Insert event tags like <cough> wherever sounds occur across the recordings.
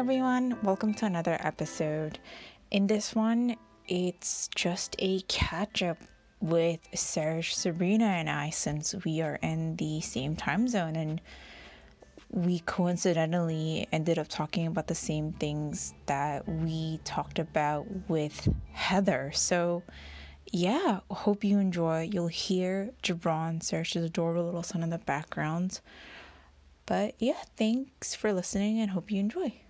everyone, welcome to another episode. In this one, it's just a catch up with Serge, Sabrina, and I since we are in the same time zone and we coincidentally ended up talking about the same things that we talked about with Heather. So, yeah, hope you enjoy. You'll hear Gibran, Serge's adorable little son in the background. But yeah, thanks for listening and hope you enjoy.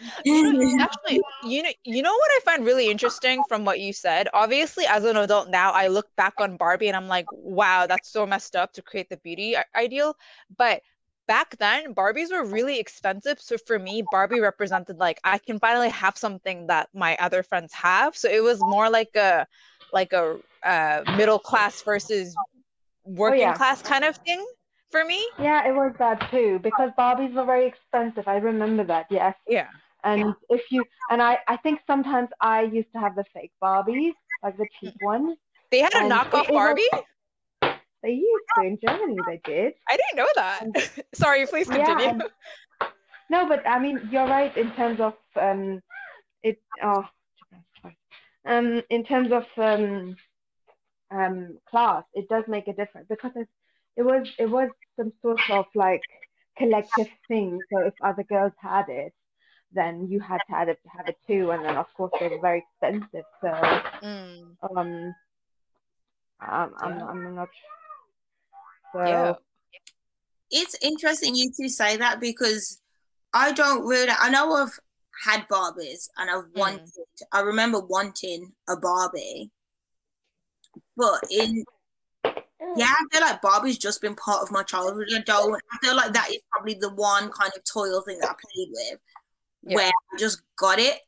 <laughs> Actually, you know, you know what I find really interesting from what you said. Obviously, as an adult now, I look back on Barbie and I'm like, wow, that's so messed up to create the beauty ideal. But back then, Barbies were really expensive. So for me, Barbie represented like I can finally have something that my other friends have. So it was more like a like a uh, middle class versus working oh, yeah. class kind of thing for me. Yeah, it was that too because Barbies were very expensive. I remember that. Yes. Yeah. And yeah. if you and I, I think sometimes I used to have the fake Barbies, like the cheap <laughs> ones. They had a knockoff Barbie. Was, they used to in Germany. They did. I didn't know that. And, <laughs> Sorry, please continue. Yeah, and, no, but I mean, you're right in terms of um, it. Oh, um, in terms of um, um, class, it does make a difference because it's it was it was some sort of like collective thing. So if other girls had it, then you had to have it, have it too. And then of course they were very expensive. So mm. um, I'm, I'm, yeah. I'm not. So yeah. it's interesting you two say that because I don't really. I know I've had Barbies and I've mm. wanted. Mm. I remember wanting a Barbie, but in yeah, I feel like Barbie's just been part of my childhood. I don't. I feel like that is probably the one kind of toil thing that I played with, yeah. where I just got it.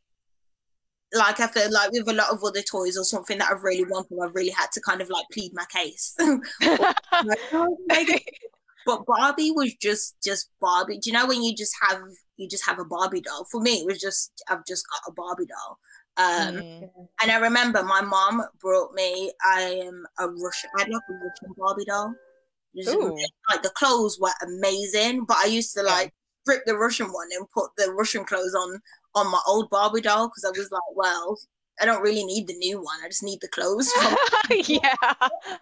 Like I feel like with a lot of other toys or something that I've really wanted, I've really had to kind of like plead my case. <laughs> but Barbie was just just Barbie. Do you know when you just have you just have a Barbie doll? For me, it was just I've just got a Barbie doll. Um, mm. And I remember my mom brought me I am a Russian, I had like a Russian Barbie doll. Like the clothes were amazing, but I used to like rip the Russian one and put the Russian clothes on on my old Barbie doll because I was like, well, I don't really need the new one. I just need the clothes. <laughs> yeah,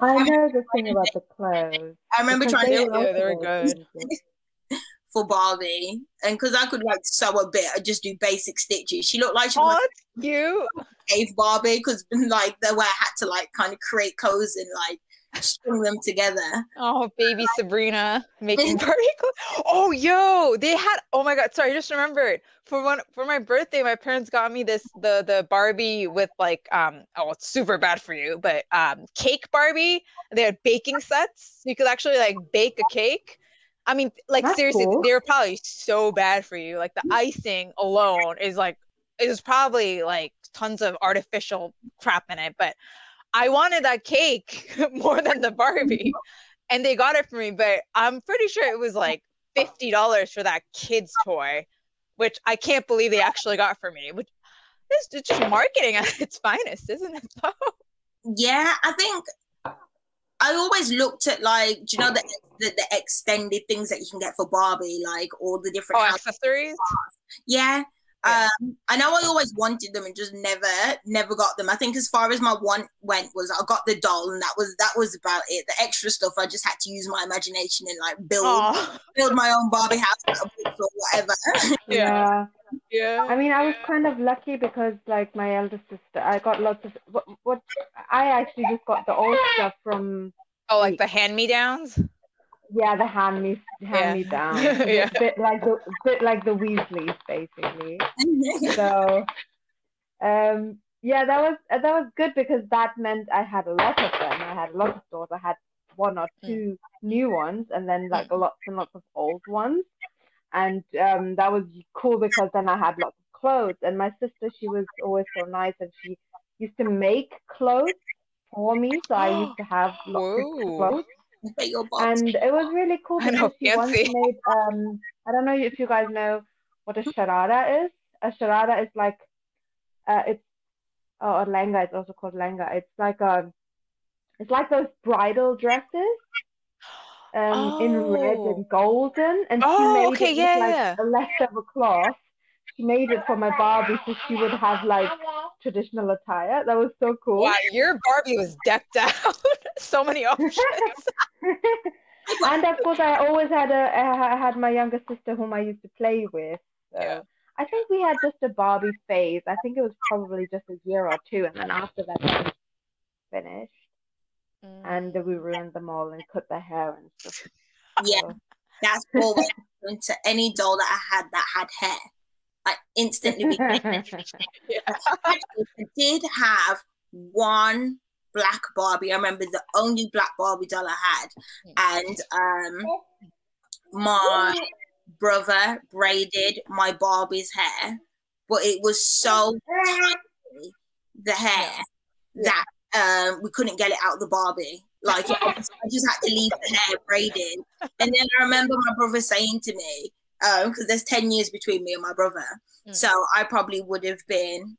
I know the thing about the clothes. I remember trying to. Yeah, they were good for Barbie, and because I could like sew a bit, I just do basic stitches. She looked like she was oh, cute. Cave Barbie because <laughs> like the way I had to like kind of create codes and like string them together. Oh, baby Sabrina making <laughs> Barbie clothes. Oh, yo, they had. Oh my god, sorry, I just remembered for one for my birthday, my parents got me this the the Barbie with like um oh it's super bad for you, but um cake Barbie. They had baking sets. You could actually like bake a cake. I mean, like That's seriously, cool. they're probably so bad for you. Like the mm. icing alone is like is probably like tons of artificial crap in it. But I wanted that cake <laughs> more than the Barbie, mm-hmm. and they got it for me. But I'm pretty sure it was like <laughs> fifty dollars for that kid's toy, which I can't believe they actually got for me. Which is just marketing at its finest, isn't it? yeah, I think I always looked at like, do you know the, the, the extended things that you can get for Barbie, like all the different oh, accessories. Yeah. yeah. Um, I know I always wanted them and just never, never got them. I think as far as my want went was I got the doll and that was that was about it. The extra stuff I just had to use my imagination and like build Aww. build my own Barbie house or whatever. <laughs> yeah. Yeah. I mean, I was kind of lucky because, like, my elder sister, I got lots of what, what I actually just got the old stuff from. Oh, like the hand me downs. Yeah, the hand me hand me down. <laughs> yeah. Bit like the bit like the Weasleys, basically. <laughs> so, um, yeah, that was that was good because that meant I had a lot of them. I had a lot of stores. I had one or mm. two mm. new ones, and then like lots and lots of old ones and um, that was cool because then I had lots of clothes. And my sister, she was always so nice, and she used to make clothes for me, so I used <gasps> to have lots Whoa. of clothes. <laughs> And it was really cool <laughs> because she once made. Um, I don't know if you guys know what a sharara is. A sharara is like, uh, it's oh, a lenga. It's also called lenga. It's like a, it's like those bridal dresses um, oh. in red and oh. golden, and oh, she made okay, it yeah, with, like yeah. a leftover cloth, she made it for my Barbie so she would have like traditional attire. That was so cool. Wow, your Barbie was decked out. <laughs> so many options. <laughs> and of course, I always had a I had my younger sister whom I used to play with. So yeah. I think we had just a Barbie phase. I think it was probably just a year or two, and then after that, finished. Mm. And we ruined them all and cut their hair and stuff. Yeah, that's always to any doll that I had that had hair. I instantly became. <laughs> I did have one black Barbie. I remember the only black Barbie doll I had, and um, my brother braided my Barbie's hair, but it was so tiny, the hair that um, we couldn't get it out of the Barbie. Like I just had to leave the hair braided. And then I remember my brother saying to me, because um, there's 10 years between me and my brother. Mm. So I probably would have been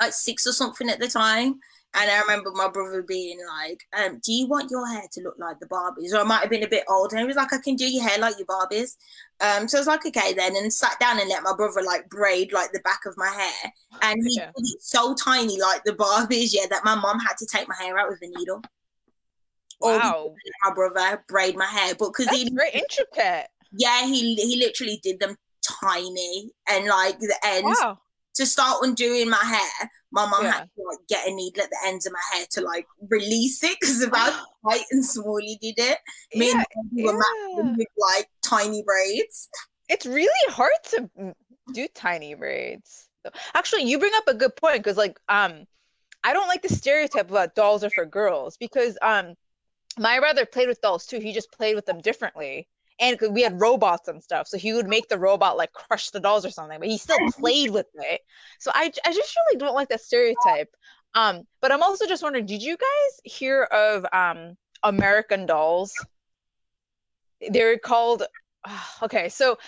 like six or something at the time. And I remember my brother being like, um, Do you want your hair to look like the Barbies? Or I might have been a bit older. And he was like, I can do your hair like your Barbies. Um, so I was like, Okay, then. And sat down and let my brother like braid like the back of my hair. And he yeah. it so tiny like the Barbies, yeah, that my mom had to take my hair out with a needle. Wow. my brother braid my hair. But because he very intricate. Yeah, he he literally did them tiny and like the ends. Wow to start undoing my hair, my mom yeah. had to like get a needle at the ends of my hair to like release it because of how <laughs> tight and small he did it. Me yeah, and we were yeah. with like tiny braids. It's really hard to do tiny braids. Actually, you bring up a good point because like um I don't like the stereotype about dolls are for girls because um my brother played with dolls too. He just played with them differently and we had robots and stuff so he would make the robot like crush the dolls or something but he still <laughs> played with it. So i, I just really don't like that stereotype. Um but i'm also just wondering did you guys hear of um american dolls? They're called okay so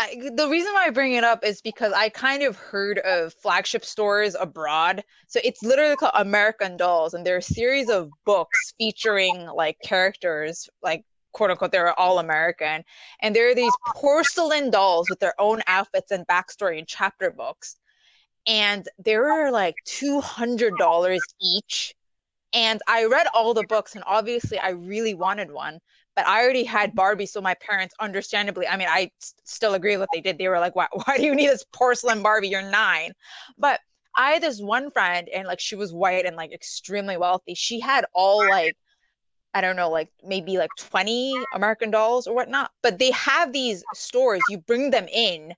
I, the reason why I bring it up is because I kind of heard of flagship stores abroad. So it's literally called American Dolls, and they're a series of books featuring like characters, like quote unquote they're all American. And there are these porcelain dolls with their own outfits and backstory and chapter books. And they were like $200 each. And I read all the books, and obviously I really wanted one, but I already had Barbie. So my parents, understandably, I mean, I still agree with what they did. They were like, why, why do you need this porcelain Barbie? You're nine. But I had this one friend, and like she was white and like extremely wealthy. She had all like I don't know, like maybe like 20 American dolls or whatnot. But they have these stores, you bring them in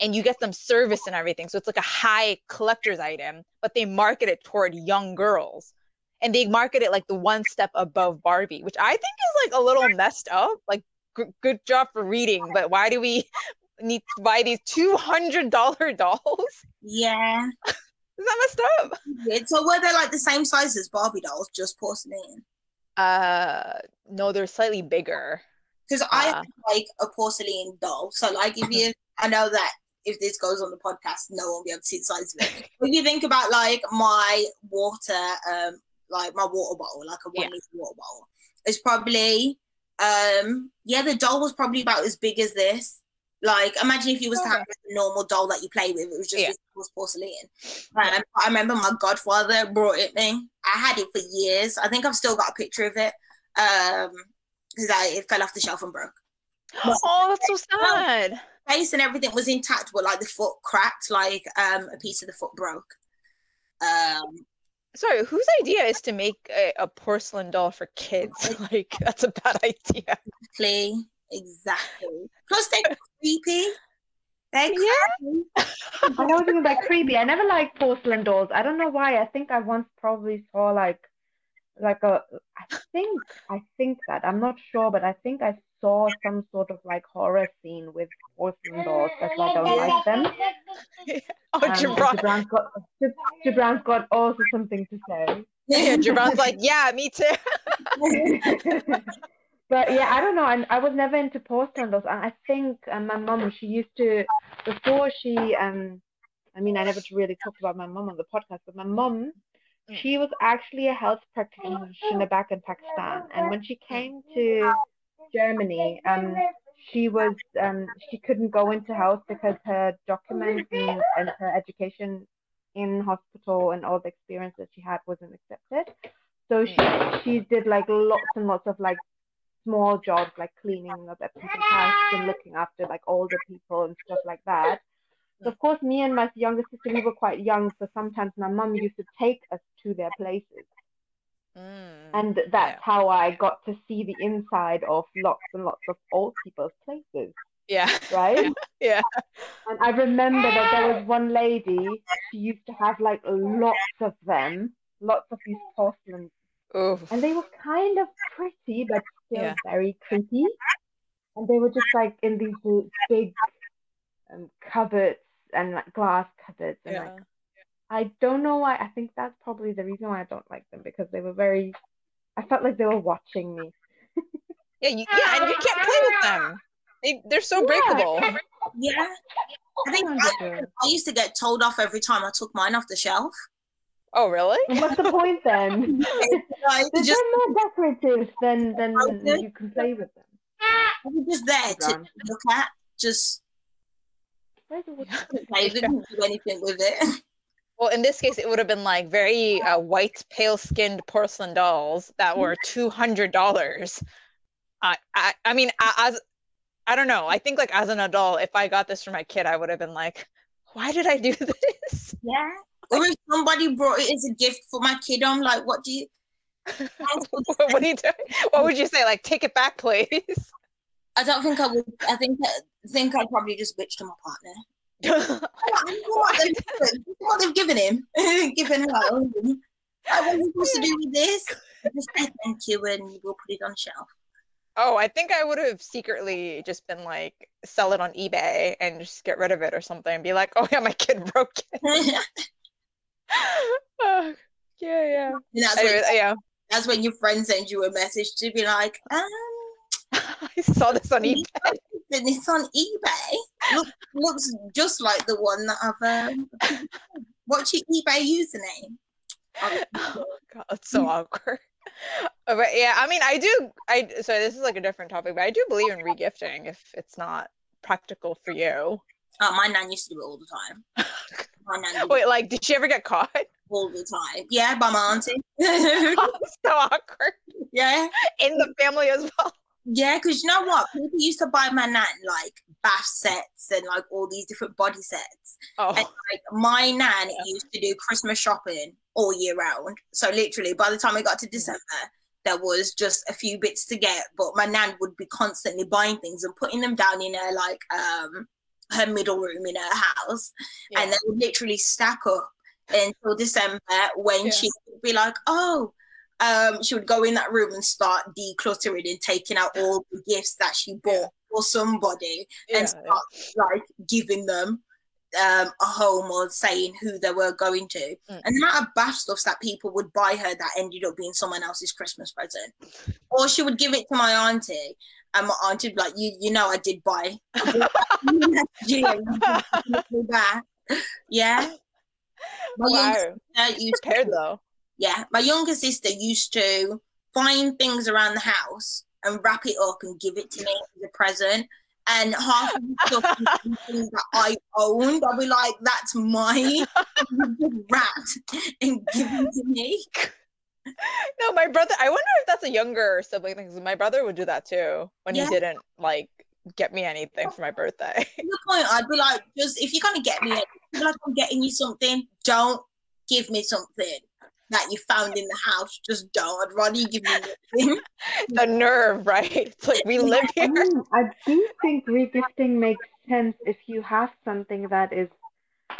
and you get them service and everything. So it's like a high collector's item, but they market it toward young girls. And they market it like the one step above Barbie, which I think is like a little messed up. Like, g- good job for reading, but why do we <laughs> need to buy these $200 <laughs> dolls? Yeah. <laughs> is that messed up? So were they like the same size as Barbie dolls, just porcelain? Uh, no, they're slightly bigger. Because uh, I have like a porcelain doll. So, like, if you, I know that if this goes on the podcast, no one will be able to see the size of it. if you think about like my water, um, like my water bottle, like a one yeah. liter water bottle, it's probably, um, yeah, the doll was probably about as big as this. Like, imagine if you was to have a normal doll that you play with, it was just yeah. was porcelain. Um, I remember my godfather brought it me. I had it for years. I think I've still got a picture of it. Um, because I it fell off the shelf and broke. But <gasps> oh, that's so sad. Face and everything was intact, but like the foot cracked, like um a piece of the foot broke. Um sorry, whose idea is to make a, a porcelain doll for kids? <laughs> like that's a bad <laughs> idea. Exactly. Exactly. Plus they're creepy. They're yeah. I know something about creepy. I never liked porcelain dolls. I don't know why. I think I once probably saw like like a I think I think that I'm not sure, but I think I saw some sort of like horror scene with porcelain dolls. That's why I don't like them. <laughs> oh, um, Gibran. Gibran's got Gibran's got also something to say. Yeah, Gibran's like, <laughs> yeah, me too <laughs> but yeah, I don't know. I, I was never into dolls. And I think um, my mom, she used to, before she, um, I mean, I never really talked about my mom on the podcast, but my mom, mm. she was actually a health practitioner back in Pakistan. And when she came to Germany, um, she was um she couldn't go into health because her documents and, and her education in hospital and all the experience that she had wasn't accepted. So she she did like lots and lots of like small jobs like cleaning up at people's houses and looking after like older people and stuff like that. So of course me and my younger sister we were quite young, so sometimes my mum used to take us to their places. Mm, and that's yeah. how I got to see the inside of lots and lots of old people's places. Yeah. Right? <laughs> yeah. And I remember that there was one lady, she used to have like lots of them, lots of these porcelain. Oof. And they were kind of pretty, but still yeah. very creepy. And they were just like in these big um, cupboards and like glass cupboards and yeah. like I don't know why. I think that's probably the reason why I don't like them because they were very. I felt like they were watching me. yeah, you, yeah, and you can't play with them. They they're so yeah. breakable. Yeah, I think I, I, used to get told off every time I took mine off the shelf. Oh really? What's the point then? <laughs> like, They're just, more decorative than than you can play with them. Just there to look at. Just. <laughs> They didn't do anything with it. Well, in this case, it would have been like very uh, white, pale-skinned porcelain dolls that were <laughs> two hundred dollars. I, I, I mean, as I don't know. I think like as an adult, if I got this for my kid, I would have been like, "Why did I do this?" Yeah. Or if somebody brought it as a gift for my kid, I'm like, "What do you?" <laughs> what are you doing? What would you say? Like, take it back, please. I don't think I would. I think I think I'd probably just bitch to my partner <laughs> what, what they've given him, <laughs> given her. Like, what are you supposed to do with this? Just say thank you, and we'll put it on shelf. Oh, I think I would have secretly just been like, sell it on eBay and just get rid of it or something, and be like, oh yeah, my kid broke it. Oh, <laughs> yeah, yeah. that's Anyways, when, yeah. That's when your friend sends you a message to be like, um, <laughs> I saw this on eBay. It's on eBay. Look, looks just like the one that I've. Um, what's your eBay username? <laughs> Oh god, it's so awkward. But yeah, I mean, I do. I so this is like a different topic, but I do believe in regifting if it's not practical for you. Oh, my nan used to do it all the time. Wait, like, did she ever get caught? <laughs> All the time. Yeah, by my auntie. <laughs> oh, so awkward. Yeah. In the family as well. Yeah, because you know what? People used to buy my nan like bath sets and like all these different body sets. Oh. And like my nan yeah. used to do Christmas shopping all year round. So literally by the time we got to December, there was just a few bits to get. But my nan would be constantly buying things and putting them down in her like um her middle room in her house. Yeah. And they would literally stack up until December when yeah. she would be like, Oh, um, she would go in that room and start decluttering and taking out all the gifts that she bought for somebody yeah, and start like giving them um, a home or saying who they were going to. Mm. And the amount of bath stuffs that people would buy her that ended up being someone else's Christmas present. or she would give it to my auntie. And my auntie would be like, you, you know, I did buy. <laughs> <laughs> yeah. My wow. Prepared though yeah, my younger sister used to find things around the house and wrap it up and give it to me as a present. And half of the stuff <laughs> things that I owned, I'll be like, that's mine. <laughs> rat and given to me. No, my brother, I wonder if that's a younger sibling thing. My brother would do that too when yeah. he didn't like get me anything for my birthday. the point, I'd be like, just if you're gonna get me, <laughs> anything, like I'm getting you something, don't give me something that you found in the house. Just don't. I'd rather you give me <laughs> the nerve, right? It's like we live here. I do think regifting makes sense if you have something that is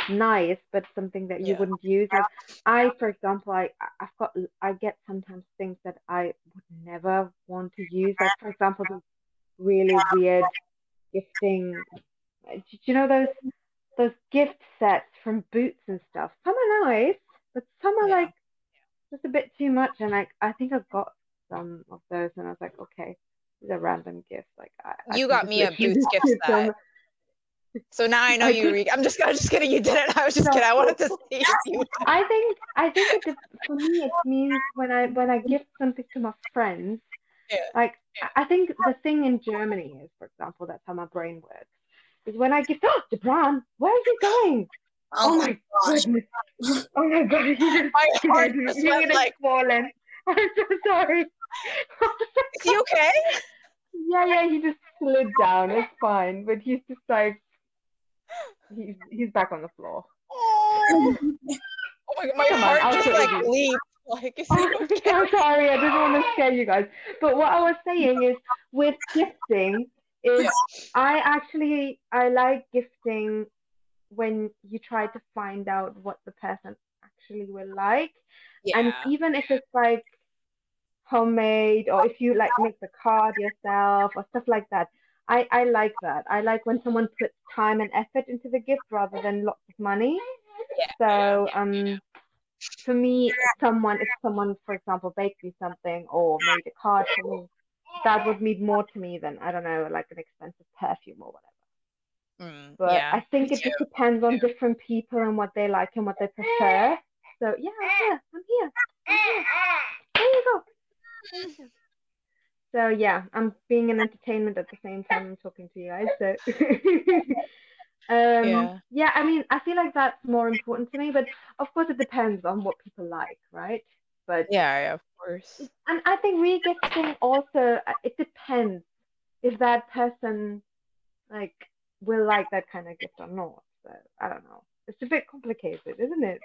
nice but something that you yeah. wouldn't use like i for example i i've got i get sometimes things that i would never want to use like for example the really weird gifting uh, you know those those gift sets from boots and stuff some are nice but some are yeah. like just a bit too much. And like, I think I've got some of those, and I was like, okay, these are random gifts. Like, I, you I got me a Boots <laughs> gift set. So now I know <laughs> I you. Re- <laughs> I'm just, I'm just kidding. You didn't. I was just no, kidding. I wanted to see you. I think, I think it, for me, it means when I when I gift something to my friends, Yeah. Like I think the thing in Germany is, for example, that's how my brain works. Is when I give oh Japan, where are you going? Oh, Oh my gosh. goodness. <laughs> Oh my god, <laughs> you just My heart just went like- fallen. <laughs> I'm so sorry. Is he okay? yeah, yeah, he just slid down. It's fine, but he's just like he's he's back on the floor. Oh, oh my god, my Come on, heart I'll just like leaped. Like, is he I'm so sorry. I didn't want to scare you guys. But what I was saying is, with gifting, is Yeah. I actually I like gifting when you try to find out what the person actually will like, and even if it's like homemade or if you like make the card yourself or stuff like that. I, I like that. I like when someone puts time and effort into the gift rather than lots of money. Yeah. So um for me, someone if someone, for example, baked me something or made a card for me, that would mean more to me than I don't know, like an expensive perfume or whatever. Mm, But yeah. I think it just depends on different people and what they like and what they prefer. So yeah, I'm here. I'm here. I'm here. There you go. So yeah, I'm being an entertainment at the same time I'm talking to you guys. So <laughs> um Yeah. yeah, I mean I feel like that's more important to me, but of course it depends on what people like, right? But Yeah, yeah, of course. and I think regifting also uh, it depends if that person like will like that kind of gift or not. So I don't know. It's a bit complicated, isn't it?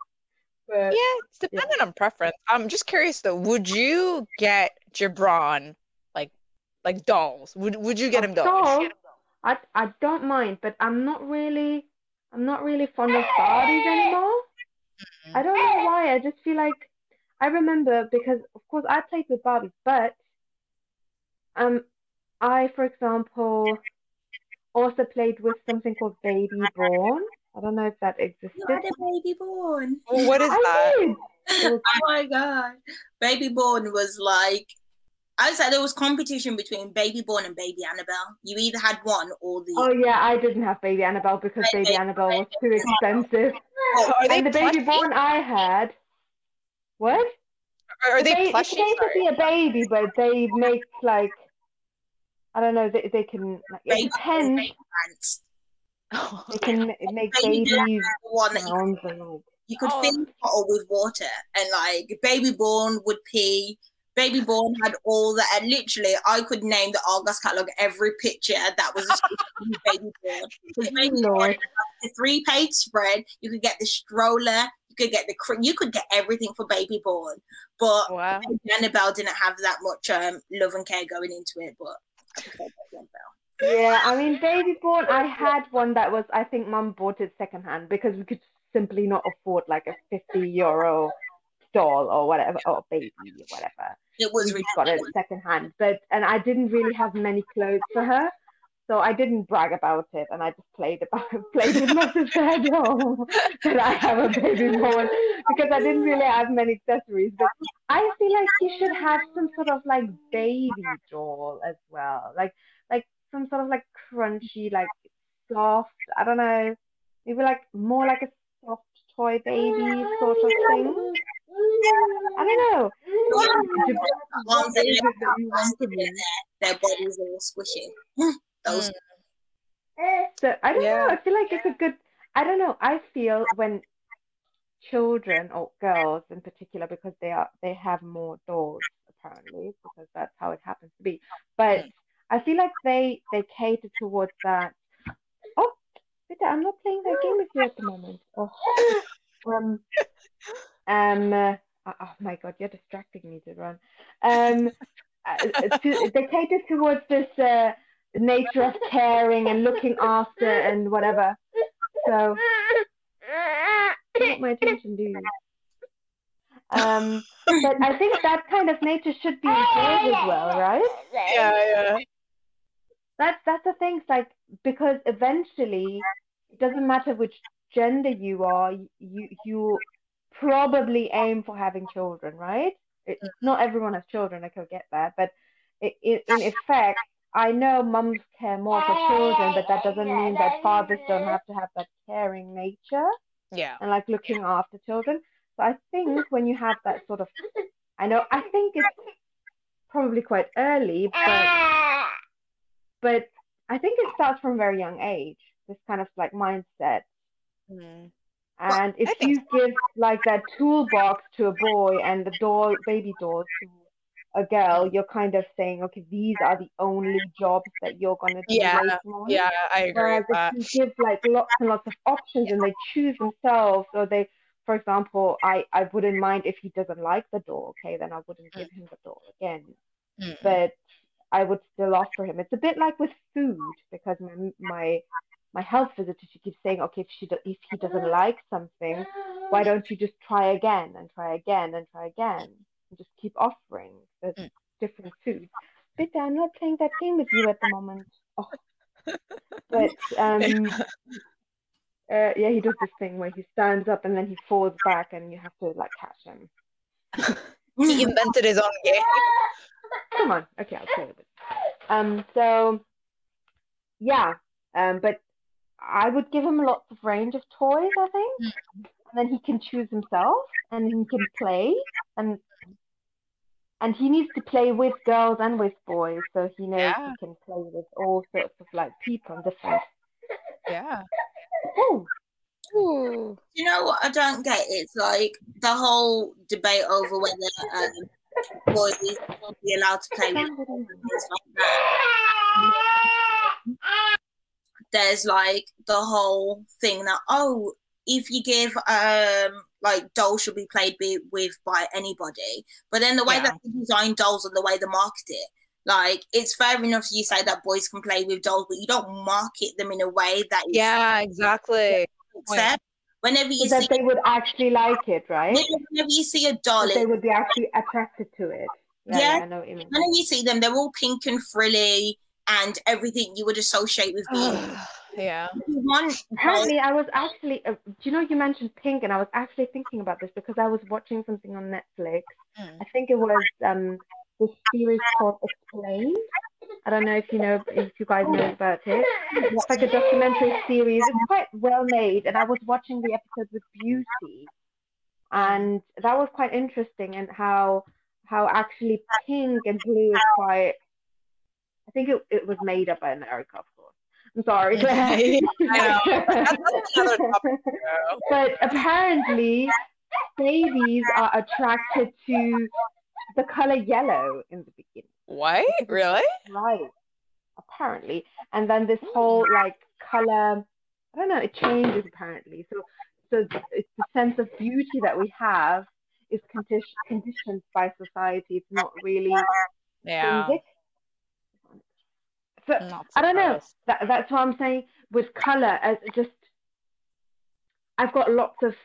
But Yeah, it's dependent on preference. I'm just curious though, would you get Gibran like like dolls? Would would you get him dolls? dolls, I I don't mind, but I'm not really I'm not really fond of Barbies anymore. I don't know why. I just feel like I remember because of course I played with Barbies, but um I for example also played with something called Baby Born. I don't know if that existed. You had a baby born. Well, what is I that? did. Was- <laughs> oh my god. Baby born was like I said there was competition between baby born and baby Annabelle. You either had one or the Oh yeah, I didn't have Baby Annabelle because Baby Annabelle was too expensive. Oh, are they And the Baby? Born I had. What? Or are The they ba- plushy? It's basically a baby, but they make like I don't know. They they can like, it baby depends. pants. They can make Baby babies The one that you, sounds and like you could Oh. fill the bottle with water and like baby born would pee. Baby born had all that, and literally I could name the Argos catalog every picture that was associated <laughs> baby born. Because baby born Lord. the three page spread. You could get the stroller. You could get the cr- you could get everything for baby born. But Wow. Annabelle didn't have that much um, love and care going into it. But I prefer Baby Annabelle. Yeah, I mean, Baby Born. I had one that was. I think Mum bought it secondhand because we could simply not afford like a fifty euro doll or whatever or baby or whatever. It was we got it secondhand. But and I didn't really have many clothes for her, so I didn't brag about it, and I just played about <laughs> played with my sister at home <laughs> that I have a baby born because I didn't really have many accessories. But I feel like you should have some sort of like baby doll as well, like like some sort of like crunchy, like soft. I don't know, maybe like more like a soft toy baby sort of thing. I don't know. The ones that want to be. there, their bodies all squishy. <laughs> Those So I don't Yeah. know. I feel like it's a good. I don't know. I feel when children or girls in particular, because they are they have more dolls apparently, because that's how it happens to be. But I feel like they they cater towards that. Oh, Peter, I'm not playing that game with you at the moment. Oh, <laughs> um, um. uh, oh my God, you're distracting me to run. Um, uh, to, they cater towards this. Uh, nature of caring and looking after and whatever. So want my attention, do you? Um, but I think that kind of nature should be encouraged as well, right? Yeah, yeah. That's that's the thing. It's like because eventually it doesn't matter which gender you are, you you probably aim for having children, right? It, not everyone has children. I could get that, but it, it, in effect, I know mums care more for children, but that doesn't mean that fathers don't have to have that caring nature Yeah. and like looking after children. So I think when you have that sort of, I know, I think it's probably quite early, but but I think it starts from a very young age. This kind of like mindset. Mm. And if you so. give like that toolbox to a boy and the doll, baby doll to a girl, you're kind of saying, okay, these are the only jobs that you're gonna do. Yeah, yeah, I agree. Whereas if you give like lots and lots of options and they choose themselves, or they, for example, I I wouldn't mind if he doesn't like the door. Okay, then I wouldn't give him the door again. Mm. But I would still offer him. It's a bit like with food because my my my health visitor she keeps saying, okay, if she do, if he doesn't like something, why don't you just try again and try again and try again just keep offering the mm. different foods. Bitte, I'm not playing that game with you at the moment. Oh. <laughs> But um, uh, yeah, he does this thing where he stands up and then he falls back and you have to like catch him. <laughs> he invented his own game. <laughs> Come on, okay, I'll play with it. Um, so yeah, um, but I would give him lots of range of toys. I think, mm. and then he can choose himself, and he can play, and and he needs to play with girls and with boys, so he knows yeah. he can play with all sorts of like people and different. Yeah. Ooh. Ooh. You know what I don't get? It's like the whole debate over whether um, boys will be allowed to play with like that. There's like the whole thing that oh, if you give um like dolls should be played be, with by anybody. But then the way yeah. that they design dolls and the way they market it, like it's fair enough you say that boys can play with dolls, but you don't market them in a way that yeah, exactly. Except whenever you so see that they would actually like it, right? Whenever you see a doll, they would be actually attracted to it. Yeah, yeah I know what you mean. Whenever you see them, they're all pink and frilly and everything you would associate with being <sighs> yeah. One apparently, I was actually. Uh, do you know you mentioned Pink, and I was actually thinking about this because I was watching something on Netflix. Mm. I think it was um this series called Explained. I don't know if you know if you guys know about it. It's like a documentary series. It's quite well made, and I was watching the episode with Beauty, and that was quite interesting. And how how actually pink and blue is quite. I think it, it was made up by America, of I'm sorry. <laughs> <laughs> but apparently, babies are attracted to the color yellow in the beginning. What? Really? Right. Apparently. And then this whole like color, I don't know, it changes apparently. So, so it's the sense of beauty that we have is condition, conditioned by society. It's not really yeah. But I don't know. That, that's what I'm saying with color. As just, I've got lots of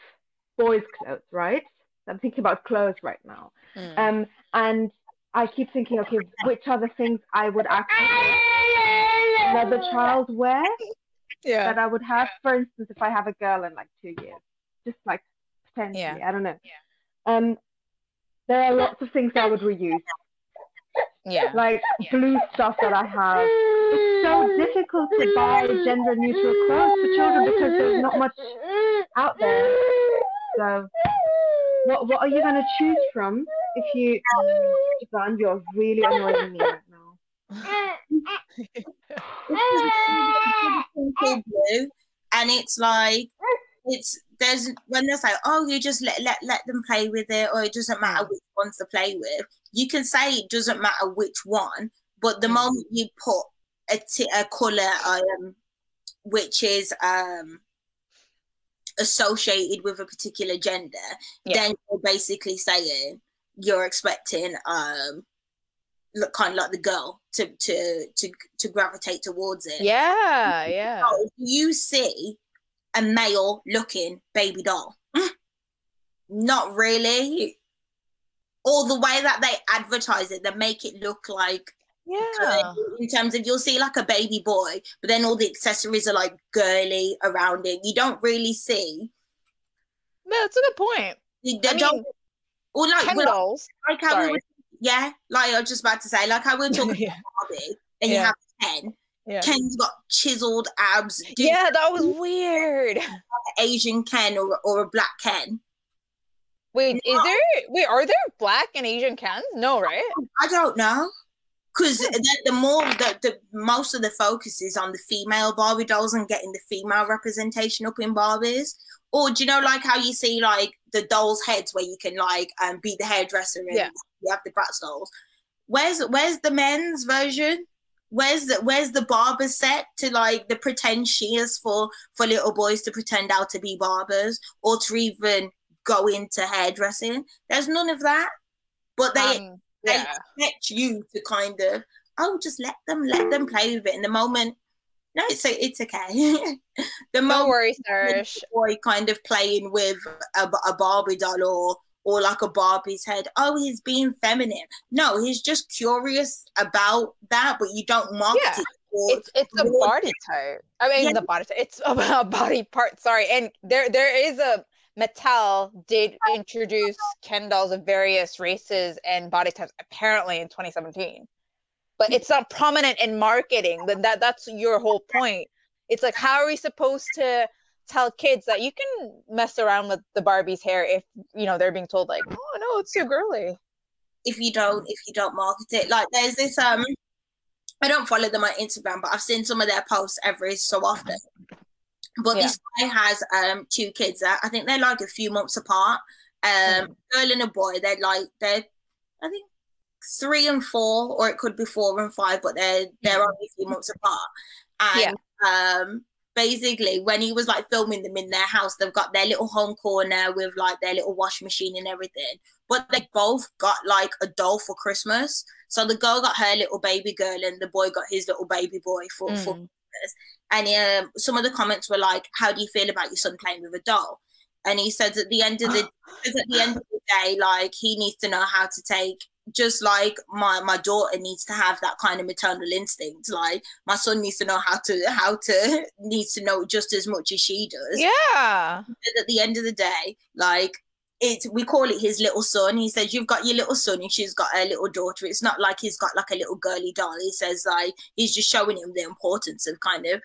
boys' clothes, right? I'm thinking about clothes right now. Mm. Um, and I keep thinking, okay, which are the things I would actually another child wear? Yeah. That I would have, for instance, if I have a girl in like two years, just like potentially, yeah. I don't know. Yeah. Um, there are lots of things I would reuse yeah like yeah. blue stuff that i have it's so difficult to buy gender neutral clothes for children because there's not much out there. So what what are you going to choose from if you um, you're really annoying me right now? <laughs> And it's like it's there's when they say oh you just let let let them play with it or it doesn't matter which ones to play with. You can say it doesn't matter which one, but the mm. moment you put a, t- a color um, which is um, associated with a particular gender, yeah. then you're basically saying you're expecting um, look kind of like the girl to to to to gravitate towards it. Yeah, <laughs> yeah. So you see a male looking baby doll. <laughs> Not really or the way that they advertise it, they make it look like yeah. In terms of you'll see like a baby boy, but then all the accessories are like girly around it. You don't really see. No, that's a good point. You, they I don't. Mean, or like, dolls. like how we were, yeah, like I was just about to say, like I we were <laughs> talking yeah. about Barbie, and yeah. you have Ken. Yeah. Ken's got chiseled abs. yeah, that was weird. Asian Ken or or a black Ken. Wait, is there wait, are there black and Asian Kens? No, right? I don't know. Because the, the, more the, the most of the focus is on the female Barbie dolls and getting the female representation up in Barbies. Or do you know like how you see like the dolls' heads where you can like um be the hairdresser and yeah. you have the Bratz dolls? Where's where's the men's version? Where's the where's the barber set to like the pretentious for for little boys to pretend out to be barbers or to even go into hairdressing? There's none of that. But they um, yeah. they expect you to kind of oh just let them let them play with it in the moment no, it's it's okay. <laughs> the no worries, Serge. Boy, kind of playing with a, a Barbie doll or or like a Barbie's head. Oh, he's being feminine. No, he's just curious about that, but you don't market yeah. it. It's it's a body type. I mean, yeah. the body type. It's <laughs> a body part. Sorry, and there there is a Mattel did introduce Ken dolls of various races and body types apparently in 2017 but it's not prominent in marketing then that that's your whole point. It's like how are we supposed to tell kids that you can mess around with the barbie's hair if you know they're being told like oh no it's too girly. If you don't if you don't market it. Like there's this um i don't follow them on instagram but i've seen some of their posts every so often but yeah. this guy has um two kids that i think they're like a few months apart um mm-hmm. girl and a boy they're like they're i think three and four, or it could be four and five, but they're they're mm-hmm. only a few months apart. And yeah. um, basically, when he was like filming them in their house, they've got their little home corner with like their little wash machine and everything. But they both got like a doll for Christmas. So the girl got her little baby girl, and the boy got his little baby boy for, mm. for Christmas. And um, some of the comments were like, "How do you feel about your son playing with a doll?" And he says at the end of the <gasps> at the end of the day, like he needs to know how to take just like my my daughter needs to have that kind of maternal instinct like my son needs to know how to how to <laughs> needs to know just as much as she does yeah at the end of the day like it's we call it his little son he says you've got your little son and she's got her little daughter it's not like he's got like a little girly doll he says like he's just showing him the importance of kind of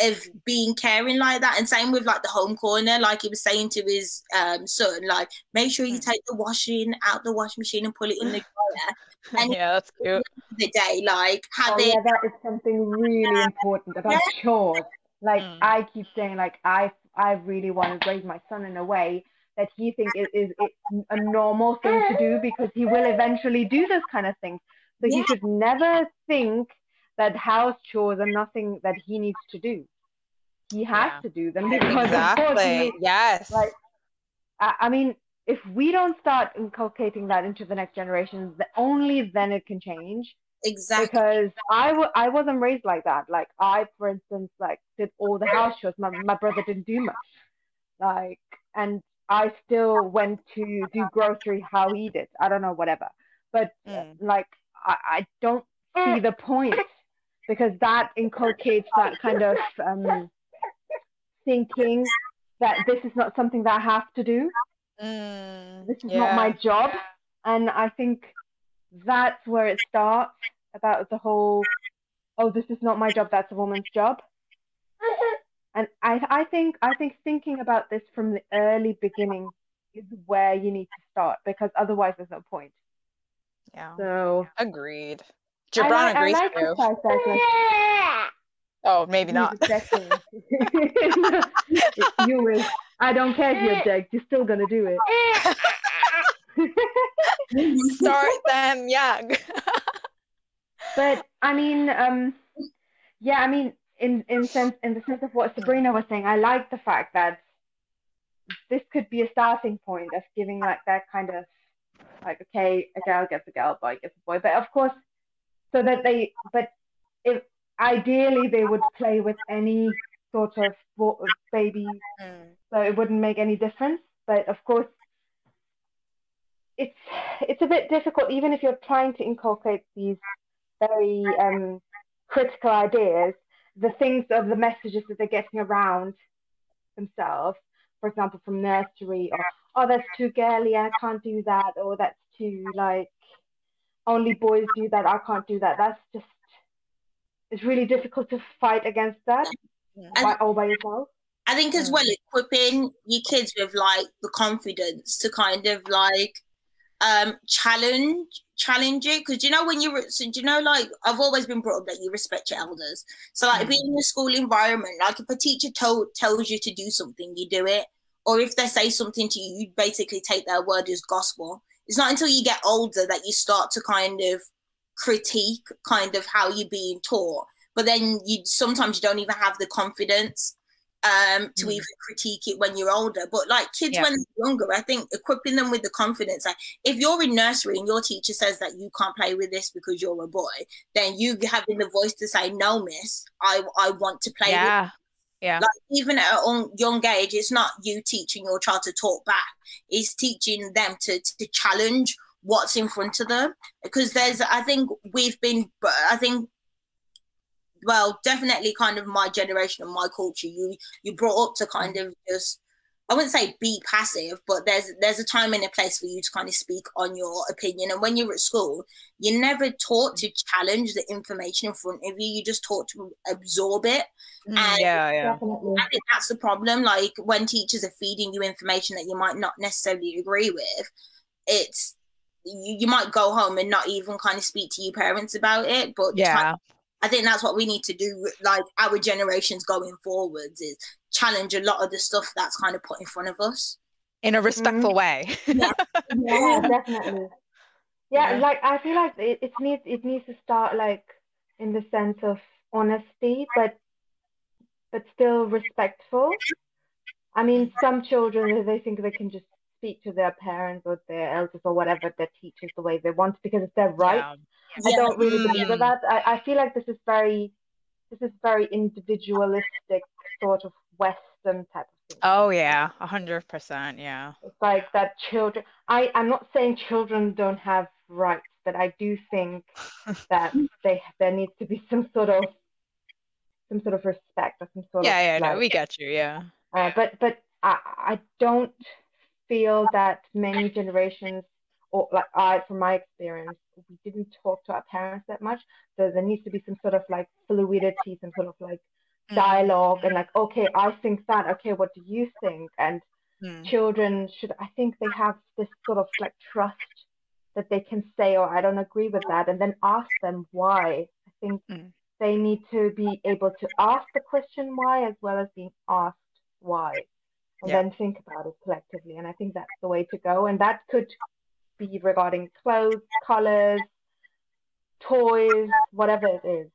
of being caring like that. And same with like the home corner, like he was saying to his um, son, like make sure you hmm. take the washing out the washing machine and put it in the <laughs> dryer. And yeah, that's cute. The day, like having oh, yeah, that is something really important about yeah. chores. Like mm. I keep saying, like I I really want to raise my son in a way that he thinks it is it's a normal thing to do because he will eventually do this kind of thing. So yeah. he should never think that house chores are nothing that he needs to do. He has yeah. to do them <laughs> because exactly. He, yes. Like, I, I, mean, if we don't start inculcating that into the next generation, only then it can change. Exactly. Because I w- I wasn't raised like that. Like I, for instance, like did all the house chores. My my brother didn't do much. Like, and I still went to do grocery how he did. I don't know, whatever. But mm. like, I, I don't see the point because that inculcates that kind of um, thinking that this is not something that I have to do. Mm, this is yeah. not my job. And I think that's where it starts about the whole, oh, this is not my job, that's a woman's job. And I, I think I think thinking about this from the early beginning is where you need to start because otherwise there's no point. Yeah. So agreed. Gibran agrees I like too. Oh, maybe not. <laughs> you will. I don't care if you object. You're still gonna do it. <laughs> Start them young. <laughs> but I mean, um, yeah, I mean, in in sense, in the sense of what Sabrina was saying, I like the fact that this could be a starting point of giving like that kind of like, okay, a girl gets a girl, boy gets a boy, but of course so that they, but if ideally they would play with any sort of baby, mm. so it wouldn't make any difference. But of course, it's it's a bit difficult, even if you're trying to inculcate these very um, critical ideas. The things of the messages that they're getting around themselves, for example, from nursery, or oh, that's too girly, I can't do that, or that's too like only boys do that. I can't do that. That's just it's really difficult to fight against that by, all by yourself. I think as mm. well equipping your kids with like the confidence to kind of like um challenge challenge it because you know when you so you know like I've always been brought up that you respect your elders. So like mm. being in a school environment, like if a teacher told tells you to do something, you do it. Or if they say something to you, you basically take their word as gospel. It's not until you get older that you start to kind of critique kind of how you're being taught. But then you sometimes you don't even have the confidence um to mm. even critique it when you're older. But like kids yeah. when they're younger i think equipping them with the confidence like if you're in nursery and your teacher says that you can't play with this because you're a boy then you having the voice to say no miss i i want to play yeah. Yeah. Like even at a young age it's not you teaching your child to talk back. It's teaching them to to challenge what's in front of them. Because there's i think we've been i think well, definitely kind of my generation and my culture. You you brought up to kind of just I wouldn't say be passive, but there's there's a time and a place for you to kind of speak on your opinion. And when you're at school, you're never taught to challenge the information in front of you. You just taught to absorb it. Mm, and yeah, yeah. I think that's the problem. Like when teachers are feeding you information that you might not necessarily agree with, it's you, you might go home and not even kind of speak to your parents about it. But yeah. I think that's what we need to do, like our generations going forwards, is challenge a lot of the stuff that's kind of put in front of us in a respectful mm-hmm. way. <laughs> yeah. yeah, <laughs> definitely. Yeah, yeah, like I feel like it, it needs it needs to start like in the sense of honesty, but but still respectful. I mean, some children they think they can just speak to their parents or their elders or whatever their teachers the way they want because it's their right. Yeah. I don't really believe in that. I, I feel like this is very this is very individualistic sort of Western type of thing. Oh yeah, a hundred percent. Yeah. It's like that children. I I'm not saying children don't have rights, but I do think <laughs> that they there needs to be some sort of some sort of respect or some sort yeah, of yeah yeah no we get you yeah uh, but but I I don't feel that many generations or like I from my experience we didn't talk to our parents that much. So there needs to be some sort of like fluidity, some sort of like mm. dialogue, and like, okay, I think that. Okay, what do you think? And mm. children should, I think, they have this sort of like trust that they can say, or oh, I don't agree with that, and then ask them why. I think mm. they need to be able to ask the question why as well as being asked why and yeah. then think about it collectively. And I think that's the way to go. And that could be regarding clothes, colors, toys, whatever it is.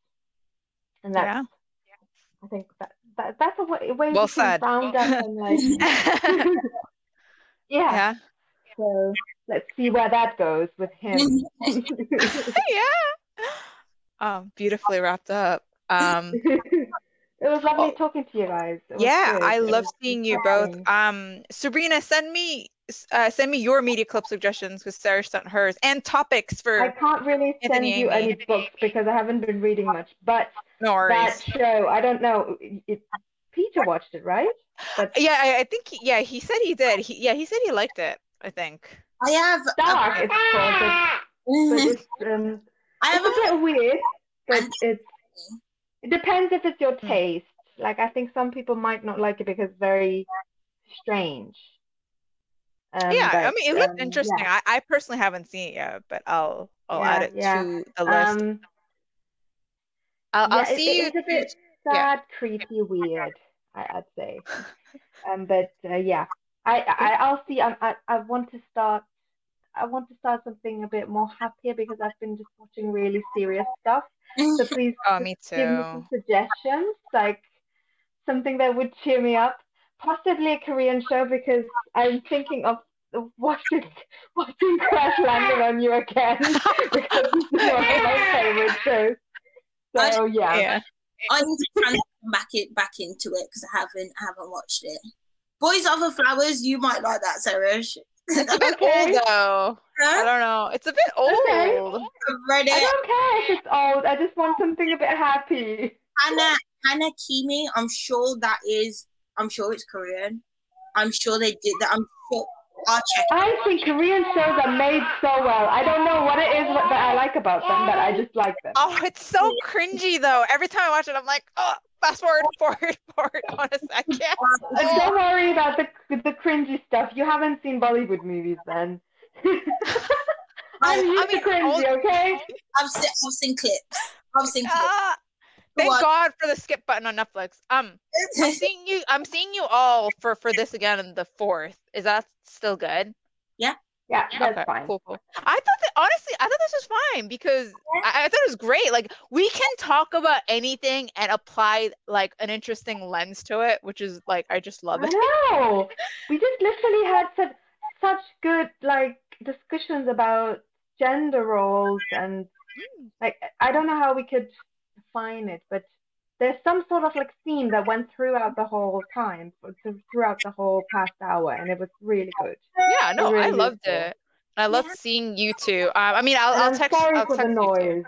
And that's, yeah. I think that, that that's a way, way well said. round up <laughs> and like, <laughs> yeah. yeah. So let's see where that goes with him. <laughs> yeah. Oh, beautifully wrapped up. Um, it was lovely oh, talking to you guys. Yeah, good. I it love seeing you both. Um, Sabrina, send me uh, send me your media clip suggestions because Sarah sent hers and topics for. I can't really send you Amy. any books because I haven't been reading much, but no that show, I don't know. It, Peter watched it, right? But, yeah, I, I, think. He, yeah, he said he did. He, yeah, he said he liked it. I think. I have dark. It's called, but, but <laughs> it's, um, I have it's a bit weird, but it's. It depends if it's your hmm. taste. Like I think some people might not like it because it's very strange. Um, yeah, but, I mean, it looks um, interesting. Yeah. I, I personally haven't seen it yet, but I'll I'll yeah, add it yeah. to the list. Um, I'll, I'll see it, you. It's a bit sad, creepy, weird. I, would say. <laughs> um, but uh, yeah, I, I I'll see. I, I I want to start. I want to start something a bit more happier because I've been just watching really serious stuff. So <laughs> please, oh, me too. give me some suggestions, like something that would cheer me up possibly a Korean show because I'm thinking of watching <laughs> watching Crash Landing on You again <laughs> because it's one of my favorite shows. So yeah. yeah. I need to try come back it back into it because I haven't I haven't watched it. Boys Over Flowers, you might like that, Sarah. It's a bit okay. old though. Huh? I don't know. It's a bit old. Okay. I've read it. I don't care if it's old. I just want something a bit happy. Hannah Hana Kimi, I'm sure that is I'm sure it's Korean. I'm sure they did that. I'm sure. I'll check. I think Korean shows are made so well. I don't know what it is that I like about them, but I just like them. Oh, it's so cringy though. Every time I watch it, I'm like, oh, fast forward, <laughs> forward, forward on a second. <laughs> Uh, don't worry about the the cringy stuff. You haven't seen Bollywood movies then. <laughs> I'm used I mean, to cringy, all... okay? I've seen, I've seen clips. I've seen clips. Uh, thank what? God for the skip button on Netflix. Um, I'm seeing you. I'm seeing you all for for this again in the fourth. Is that still good? Yeah. Yeah, that's okay, fine. Cool, cool. I thought that honestly, I thought this was fine because I, I, thought it was great. Like we can talk about anything and apply like an interesting lens to it, which is like I just love it. No, <laughs> we just literally had such such good like discussions about gender roles and mm. like I don't know how we could define it, but there's some sort of like theme that went throughout the whole time, throughout the whole past hour, and it was really good. Yeah, no, really I loved useful. it. I loved yeah. seing you two. Um, I mean, I'll, I'll text. Sorry I'll for text the noise.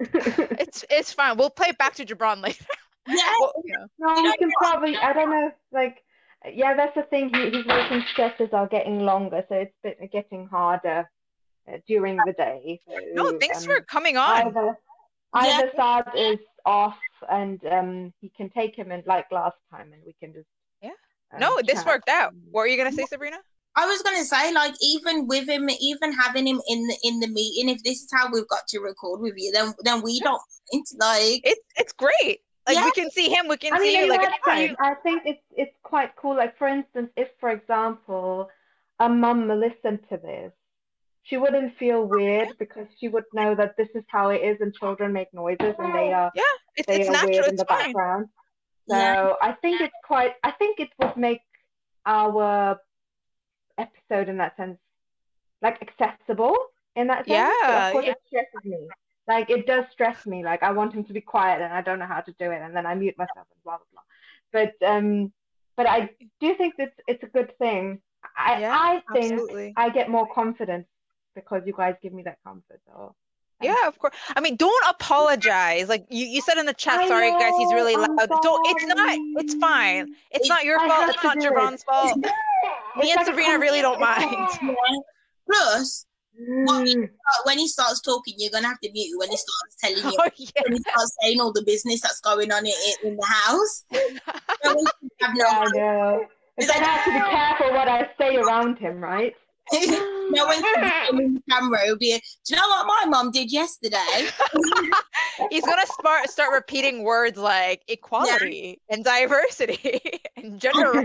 <laughs> it's it's fine. We'll play it back to Gibran <laughs> later. Yeah. well, yeah. No, we can probably. I don't know. Like, yeah, that's the thing. He, his working stretches are getting longer, so it's bit, getting harder uh, during the day. So, no, thanks um, for coming on. Either, either yeah. Saad is off and um, he can take him and like last time and we can just yeah um, no this chat. worked out what are you gonna say sabrina I was gonna say, like, even with him, even having him in the in the meeting, if this is how we've got to record with you, then then we don't it's like it's it's great. Like yeah. we can see him, we can I see mean, you. Like I, I think it's it's quite cool. Like for instance, if for example, a mum listened to this she wouldn't feel weird because she would know that this is how it is and children make noises and they are yeah it's, they it's are natural, weird it's in the fine. background so yeah. i think it's quite i think it would make our episode in that sense like accessible in that sense yeah, of course yeah. it stresses me like it does stress me like i want him to be quiet and i don't know how to do it and then i mute myself and blah blah blah but um but i do think that it's a good thing I, yeah, I think absolutely. I get more confidence because you guys give me that comfort. So yeah, of course. I mean, don't apologize. Like you, you said in the chat, I sorry know, guys, he's really loud. Don't it's not it's fine. It's, it's not your I fault, it's not Javon's fault. me and Sabrina really don't mind. Plus, when he, mm. when he starts talking, you're gonna have to mute when he starts telling you <laughs> oh, yeah. when he starts saying all the business that's going on in, in the house. <laughs> have no yeah, I know. Then I have to be careful what I say around him, right? <laughs> no one can <laughs> in the camera. It'll be, do you know what my mom did yesterday? <laughs> He's gonna start start repeating words like equality yeah. and diversity in general.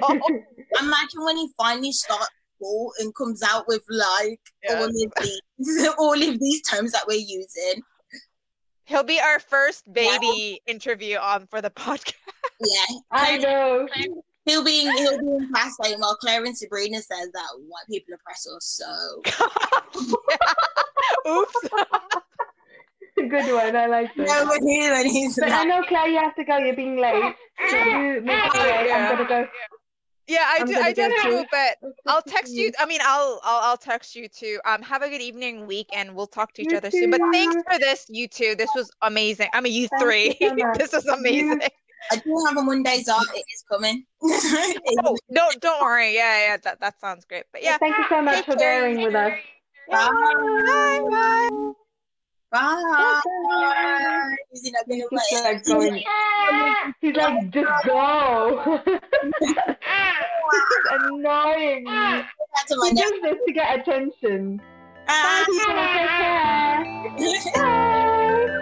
Imagine when he finally starts school and comes out with like yeah. all of these all of these terms that we're using. He'll be our first baby yeah. interview on for the podcast. Yeah, I know. He'll be in, he'll be in class saying, "Well, Claire and Sabrina says that white people oppress us." So, <laughs> oops. Good one. I like that. No, when he, when he's but I know, Claire, you have to go. You're being late. So you make it late. Yeah. I'm gonna go. Yeah, I I'm do. I do too, but I'll text you. I mean, I'll, I'll I'll text you too. Um, have a good evening, week, and we'll talk to each you other too, soon. But thanks for this, you two. This was amazing. I mean, you Thank three. <laughs> You so this was amazing. You I do have a Mondays off. It is coming. <laughs> oh, no, don't worry. Yeah, yeah, that, that sounds great. But yeah. Thank you so much for bearing with us. Bye. Bye. Bye. Bye. Is he not going to He's like, going, he's like, just go. this is annoying. He does this to get attention. Bye, people. Take care. <laughs> Bye.